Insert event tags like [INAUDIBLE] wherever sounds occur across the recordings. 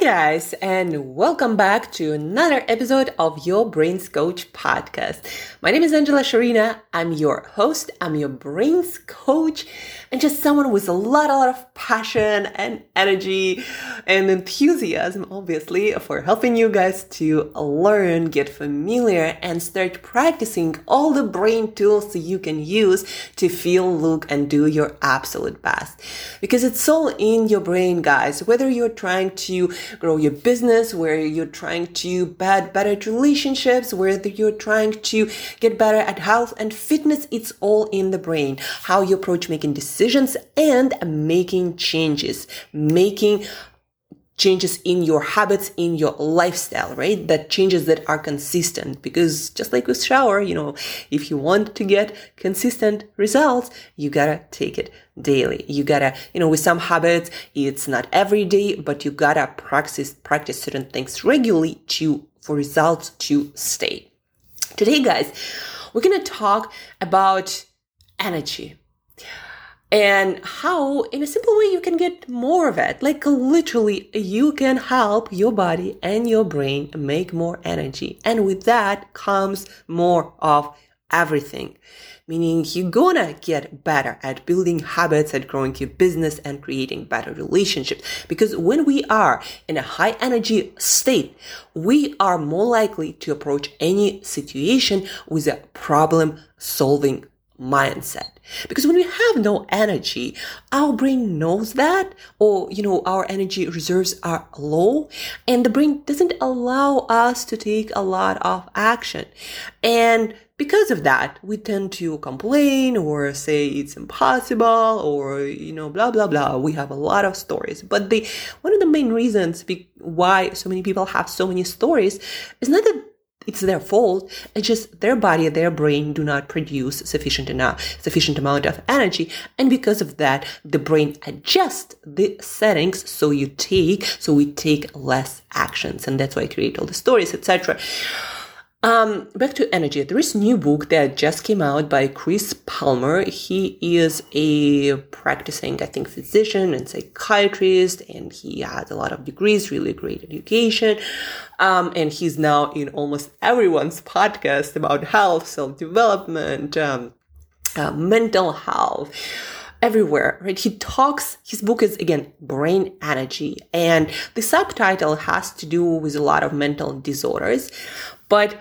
guys, and welcome back to another episode of Your Brains Coach podcast. My name is Angela Shurina. I'm your host. I'm your brains coach and just someone with a lot, a lot of passion and energy and enthusiasm, obviously, for helping you guys to learn, get familiar, and start practicing all the brain tools that you can use to feel, look, and do your absolute best. Because it's all in your brain, guys. Whether you're trying to grow your business, where you're trying to build better relationships, whether you're trying to get better at health and fitness, it's all in the brain. How you approach making decisions and making changes, making changes in your habits, in your lifestyle, right? That changes that are consistent because just like with shower, you know, if you want to get consistent results, you gotta take it daily. You gotta, you know, with some habits, it's not every day, but you gotta practice, practice certain things regularly to, for results to stay. Today, guys, we're gonna talk about energy and how in a simple way you can get more of it. Like literally you can help your body and your brain make more energy. And with that comes more of everything. Meaning you're gonna get better at building habits at growing your business and creating better relationships. Because when we are in a high energy state we are more likely to approach any situation with a problem solving mindset. Because when we have no energy, our brain knows that, or, you know, our energy reserves are low, and the brain doesn't allow us to take a lot of action. And because of that, we tend to complain or say it's impossible or, you know, blah, blah, blah. We have a lot of stories. But the, one of the main reasons why so many people have so many stories is not that it's their fault. It's just their body, their brain do not produce sufficient enough, sufficient amount of energy. And because of that, the brain adjusts the settings. So you take, so we take less actions. And that's why I create all the stories, etc. Um, back to energy. There is a new book that just came out by Chris Palmer. He is a practicing, I think, physician and psychiatrist, and he has a lot of degrees, really great education. Um, and he's now in almost everyone's podcast about health, self development, um, uh, mental health everywhere, right? He talks, his book is again, brain energy. And the subtitle has to do with a lot of mental disorders. But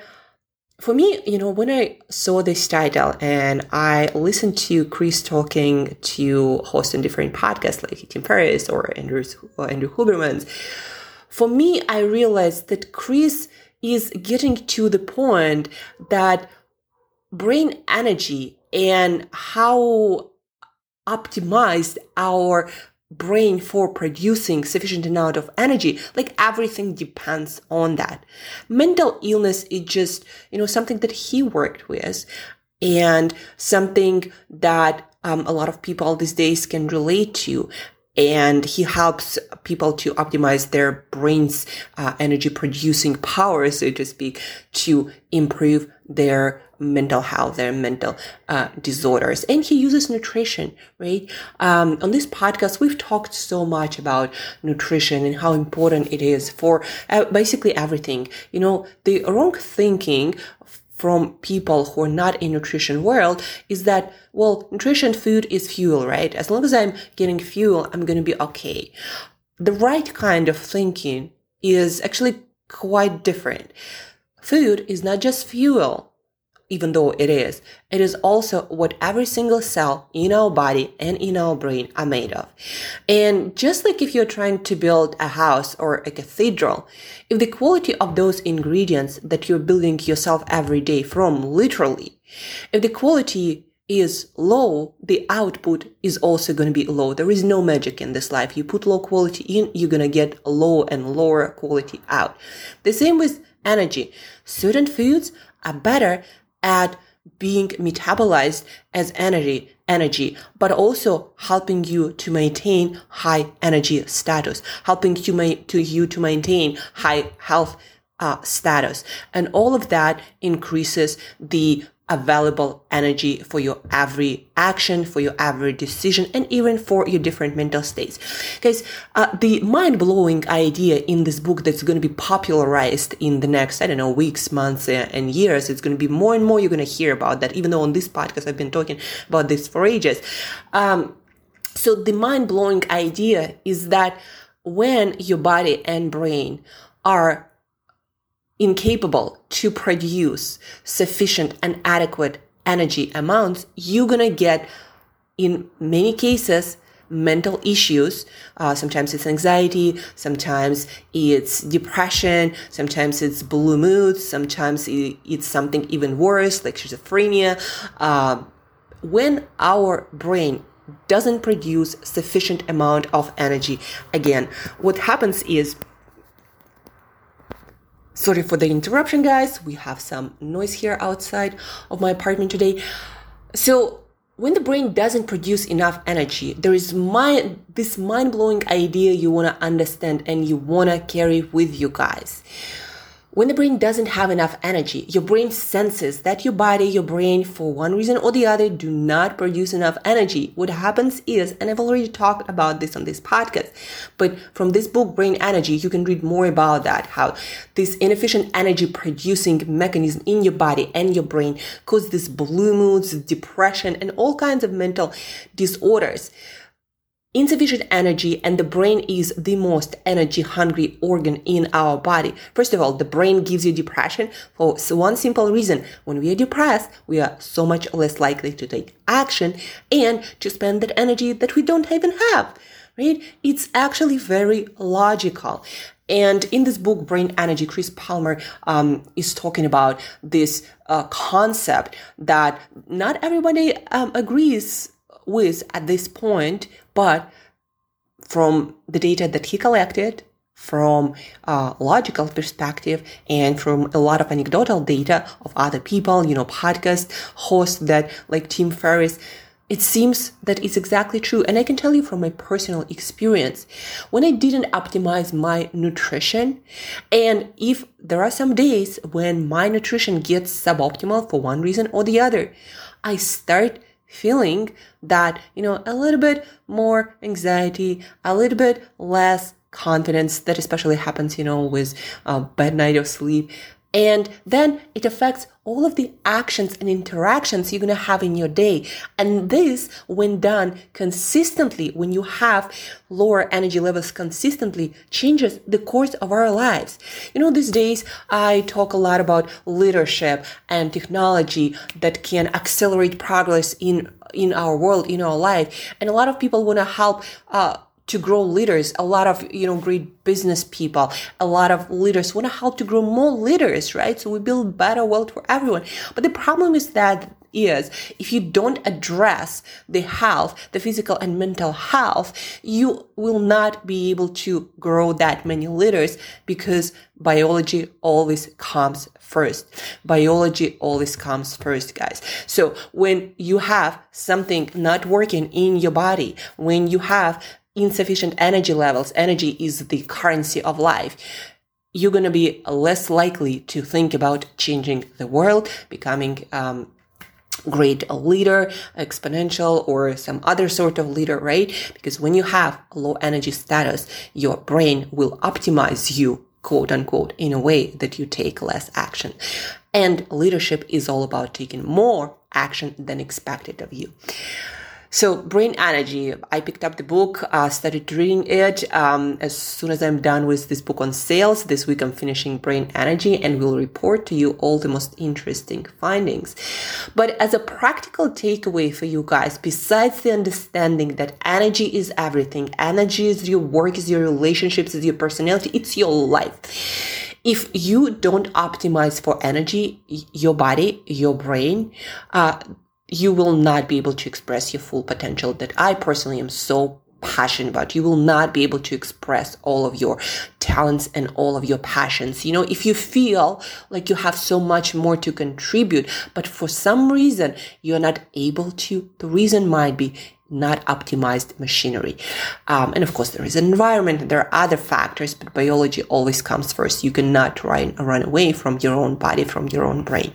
for me, you know, when I saw this title and I listened to Chris talking to hosts on different podcasts like Tim Ferriss or Andrew, or Andrew Huberman's, for me, I realized that Chris is getting to the point that brain energy and how optimized our brain for producing sufficient amount of energy. Like everything depends on that. Mental illness is just you know something that he worked with and something that um, a lot of people these days can relate to. And he helps people to optimize their brain's uh, energy producing power, so to speak, to improve their mental health, their mental uh, disorders. And he uses nutrition, right? Um, on this podcast, we've talked so much about nutrition and how important it is for uh, basically everything. You know, the wrong thinking from people who are not in nutrition world is that well nutrition food is fuel right as long as i'm getting fuel i'm going to be okay the right kind of thinking is actually quite different food is not just fuel even though it is, it is also what every single cell in our body and in our brain are made of. And just like if you're trying to build a house or a cathedral, if the quality of those ingredients that you're building yourself every day from literally, if the quality is low, the output is also going to be low. There is no magic in this life. You put low quality in, you're going to get low and lower quality out. The same with energy. Certain foods are better at being metabolized as energy energy but also helping you to maintain high energy status helping you ma- to you to maintain high health uh, status. And all of that increases the available energy for your every action, for your every decision, and even for your different mental states. Guys, uh, the mind blowing idea in this book that's going to be popularized in the next, I don't know, weeks, months, uh, and years, it's going to be more and more you're going to hear about that, even though on this podcast I've been talking about this for ages. Um, so the mind blowing idea is that when your body and brain are incapable to produce sufficient and adequate energy amounts, you're gonna get, in many cases, mental issues. Uh, sometimes it's anxiety, sometimes it's depression, sometimes it's blue moods, sometimes it's something even worse like schizophrenia. Uh, when our brain doesn't produce sufficient amount of energy, again, what happens is Sorry for the interruption, guys. We have some noise here outside of my apartment today. So, when the brain doesn't produce enough energy, there is mind, this mind blowing idea you want to understand and you want to carry with you guys. When the brain doesn't have enough energy, your brain senses that your body, your brain, for one reason or the other, do not produce enough energy. What happens is, and I've already talked about this on this podcast, but from this book, Brain Energy, you can read more about that, how this inefficient energy producing mechanism in your body and your brain cause this blue moods, depression, and all kinds of mental disorders insufficient energy and the brain is the most energy hungry organ in our body. First of all, the brain gives you depression for one simple reason. When we are depressed, we are so much less likely to take action and to spend that energy that we don't even have. Right? It's actually very logical. And in this book, Brain Energy, Chris Palmer um, is talking about this uh, concept that not everybody um, agrees with at this point, but from the data that he collected, from a logical perspective and from a lot of anecdotal data of other people, you know, podcast hosts that like Tim Ferriss, it seems that it's exactly true. And I can tell you from my personal experience, when I didn't optimize my nutrition, and if there are some days when my nutrition gets suboptimal for one reason or the other, I start feeling that, you know, a little bit more anxiety, a little bit less confidence that especially happens, you know, with a bad night of sleep. And then it affects all of the actions and interactions you're going to have in your day. And this, when done consistently, when you have lower energy levels consistently, changes the course of our lives. You know, these days I talk a lot about leadership and technology that can accelerate progress in in our world, in our life. And a lot of people want to help uh, to grow leaders. A lot of you know great business people a lot of leaders want to help to grow more leaders right? So we build better world for everyone. But the problem is that is if you don't address the health the physical and mental health you will not be able to grow that many leaders because biology always comes first. Biology always comes first guys. So when you have something not working in your body when you have insufficient energy levels, energy is the currency of life, you're going to be less likely to think about changing the world, becoming um, great leader, exponential, or some other sort of leader, right? Because when you have low energy status, your brain will optimize you, quote unquote, in a way that you take less action. And leadership is all about taking more action than expected of you. So, Brain Energy, I picked up the book, uh, started reading it. Um, as soon as I'm done with this book on sales, this week I'm finishing Brain Energy and will report to you all the most interesting findings. But as a practical takeaway for you guys, besides the understanding that energy is everything, energy is your work, is your relationships, is your personality, it's your life if you don't optimize for energy, your body, your brain, uh, you will not be able to express your full potential that I personally am so passionate about. You will not be able to express all of your talents and all of your passions. You know, if you feel like you have so much more to contribute, but for some reason you're not able to, the reason might be not optimized machinery. Um, and of course, there is an environment there are other factors, but biology always comes first. You cannot run, run away from your own body, from your own brain.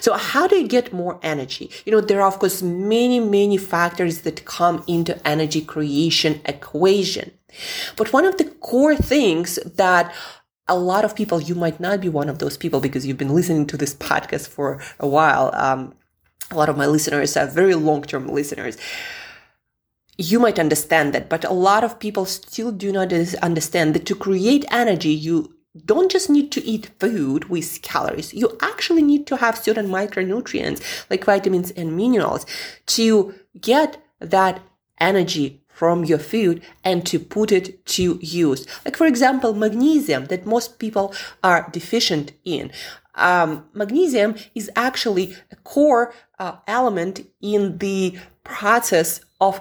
So how do you get more energy? You know, there are, of course, many, many factors that come into energy creation equation. But one of the core things that a lot of people, you might not be one of those people because you've been listening to this [LAUGHS] podcast for a while. Um, a lot of my listeners are very long-term listeners you might understand that, but a lot of people still do not understand that to create energy, you don't just need to eat food with calories. You actually need to have certain micronutrients like vitamins and minerals to get that energy from your food and to put it to use. Like, for example, magnesium that most people are deficient in. Um, magnesium is actually a core uh, element in the process of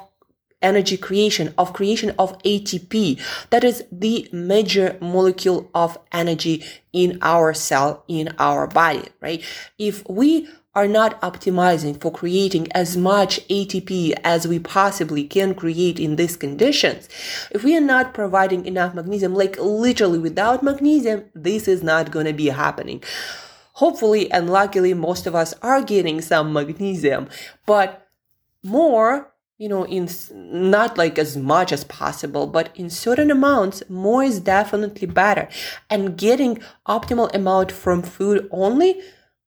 energy creation, of creation of ATP. That is the major molecule of energy in our cell, in our body, right? If we are not optimizing for creating as much ATP as we possibly can create in these conditions, if we are not providing enough magnesium, like literally without magnesium, this is not going to be happening. Hopefully and luckily, most of us are getting some magnesium, but more you know, in not like as much as possible, but in certain amounts, more is definitely better. And getting optimal amount from food only,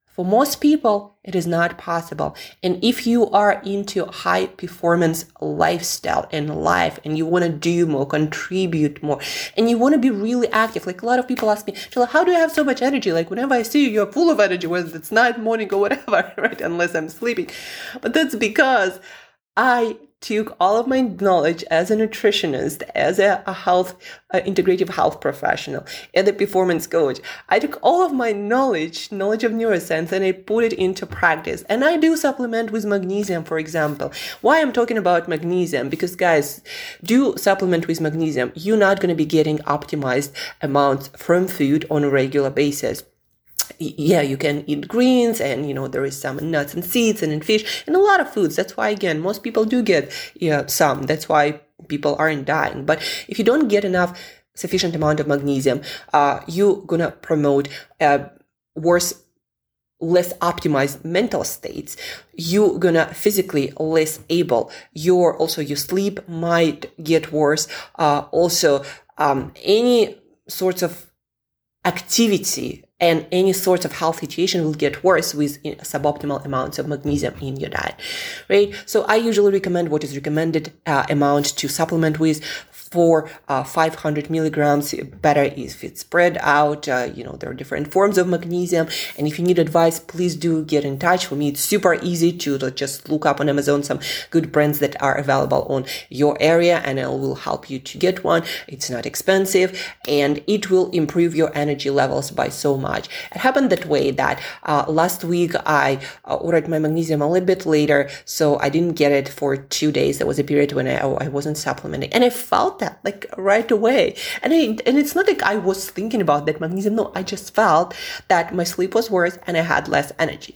for most people, it is not possible. And if you are into high performance lifestyle and life and you want to do more, contribute more, and you want to be really active, like a lot of people ask me, how do i have so much energy? Like whenever I see you, you're full of energy, whether it's night, morning, or whatever, [LAUGHS] right? Unless I'm sleeping. But that's because I took all of my knowledge as a nutritionist, as a, a health, integrative health professional, and a performance coach. I took all of my knowledge, knowledge of neuroscience, and I put it into practice. And I do supplement with magnesium, for example. Why I'm talking about magnesium? Because guys, do supplement with magnesium. You're not going to be getting optimized amounts from food on a regular basis yeah, you can eat greens and, you know, there is some nuts and seeds and in fish and a lot of foods. That's why, again, most people do get yeah, some. That's why people aren't dying. But if you don't get enough sufficient amount of magnesium, uh, you're gonna promote uh, worse less optimized mental states you're gonna physically less able your also your sleep might get worse uh, also um, any sorts of activity and any sort of health situation will get worse with suboptimal amounts of magnesium in your diet, right? So I usually recommend what is recommended uh, amount to supplement with for uh, 500 milligrams. Better if it's spread out. Uh, you know, there are different forms of magnesium. And if you need advice, please do get in touch. For me, it's super easy to, to just look up on Amazon some good brands that are available on your area and I will help you to get one. It's not expensive and it will improve your energy levels by so much. It happened that way that uh, last week I uh, ordered my magnesium a little bit later, so I didn't get it for two days. There was a period when I, I wasn't supplementing and I felt that like right away. And I, and it's not like I was thinking about that magnesium. No, I just felt that my sleep was worse and I had less energy.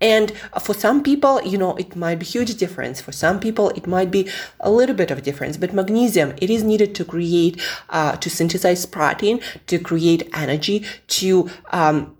And for some people, you know, it might be huge difference. For some people, it might be a little bit of a difference. But magnesium, it is needed to create, uh, to synthesize protein, to create energy, to um,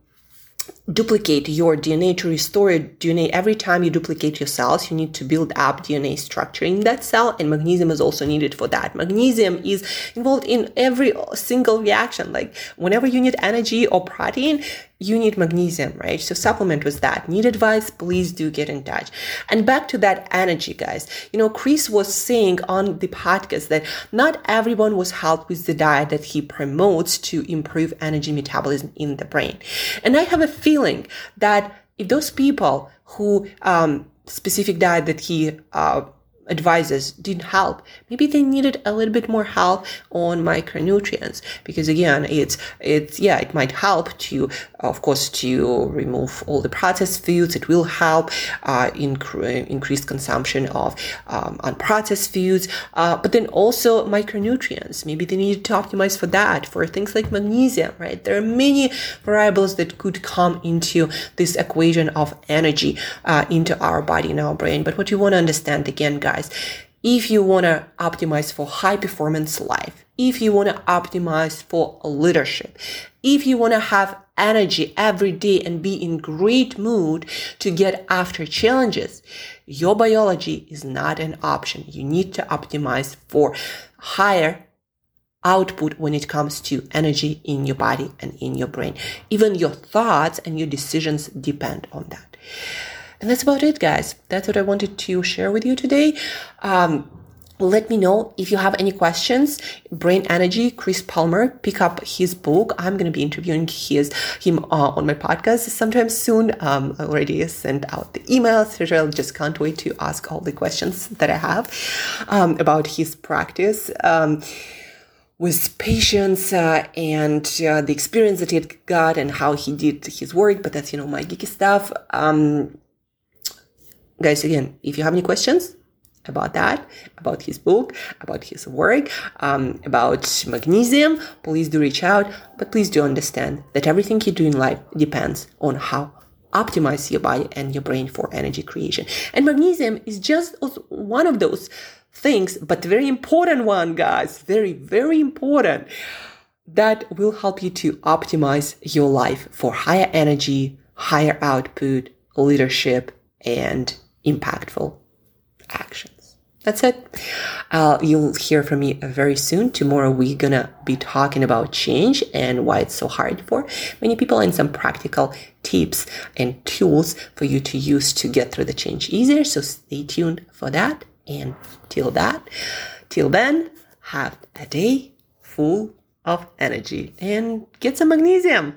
duplicate your DNA to restore your DNA. Every time you duplicate your cells, you need to build up DNA structure in that cell, and magnesium is also needed for that. Magnesium is involved in every single reaction. Like whenever you need energy or protein, you need magnesium, right? So supplement with that. Need advice? Please do get in touch. And back to that energy, guys. You know, Chris was saying on the podcast that not everyone was helped with the diet that he promotes to improve energy metabolism in the brain. And I have a feeling that if those people who, um, specific diet that he, uh, advisors didn't help. Maybe they needed a little bit more help on micronutrients because again, it's, it's, yeah, it might help to, of course, to remove all the processed foods. It will help, uh, incre- increase consumption of, um, unprocessed foods. Uh, but then also micronutrients. Maybe they need to optimize for that, for things like magnesium, right? There are many variables that could come into this equation of energy, uh, into our body and our brain. But what you want to understand again, guys, If you want to optimize for high performance life, if you want to optimize for leadership, if you want to have energy every day and be in great mood to get after challenges, your biology is not an option. You need to optimize for higher output when it comes to energy in your body and in your brain. Even your thoughts and your decisions depend on that. And that's about it, guys. That's what I wanted to share with you today. Um, let me know if you have any questions. Brain Energy, Chris Palmer, pick up his book. I'm going to be interviewing his him uh, on my podcast sometime soon. Um, I already sent out the emails. So I just can't wait to ask all the questions that I have um, about his practice. Um, with patients uh, and uh, the experience that he had got and how he did his work, but that's you know my geeky stuff. Um, guys, again, if you have any questions about that, about his book, about his work, um, about magnesium, please do reach out. But please do understand that everything you do in life depends on how optimize your body and your brain for energy creation. And magnesium is just one of those things, but very important one, guys. Very, very important. That will help you to optimize your life for higher energy, higher output, leadership, and impactful actions. That's it. Uh, you'll hear from me very soon. Tomorrow we're gonna be talking about change and why it's so hard for many people and some practical tips and tools for you to use to get through the change easier. So stay tuned for that. And till that, till then, have a day full of energy and get some magnesium.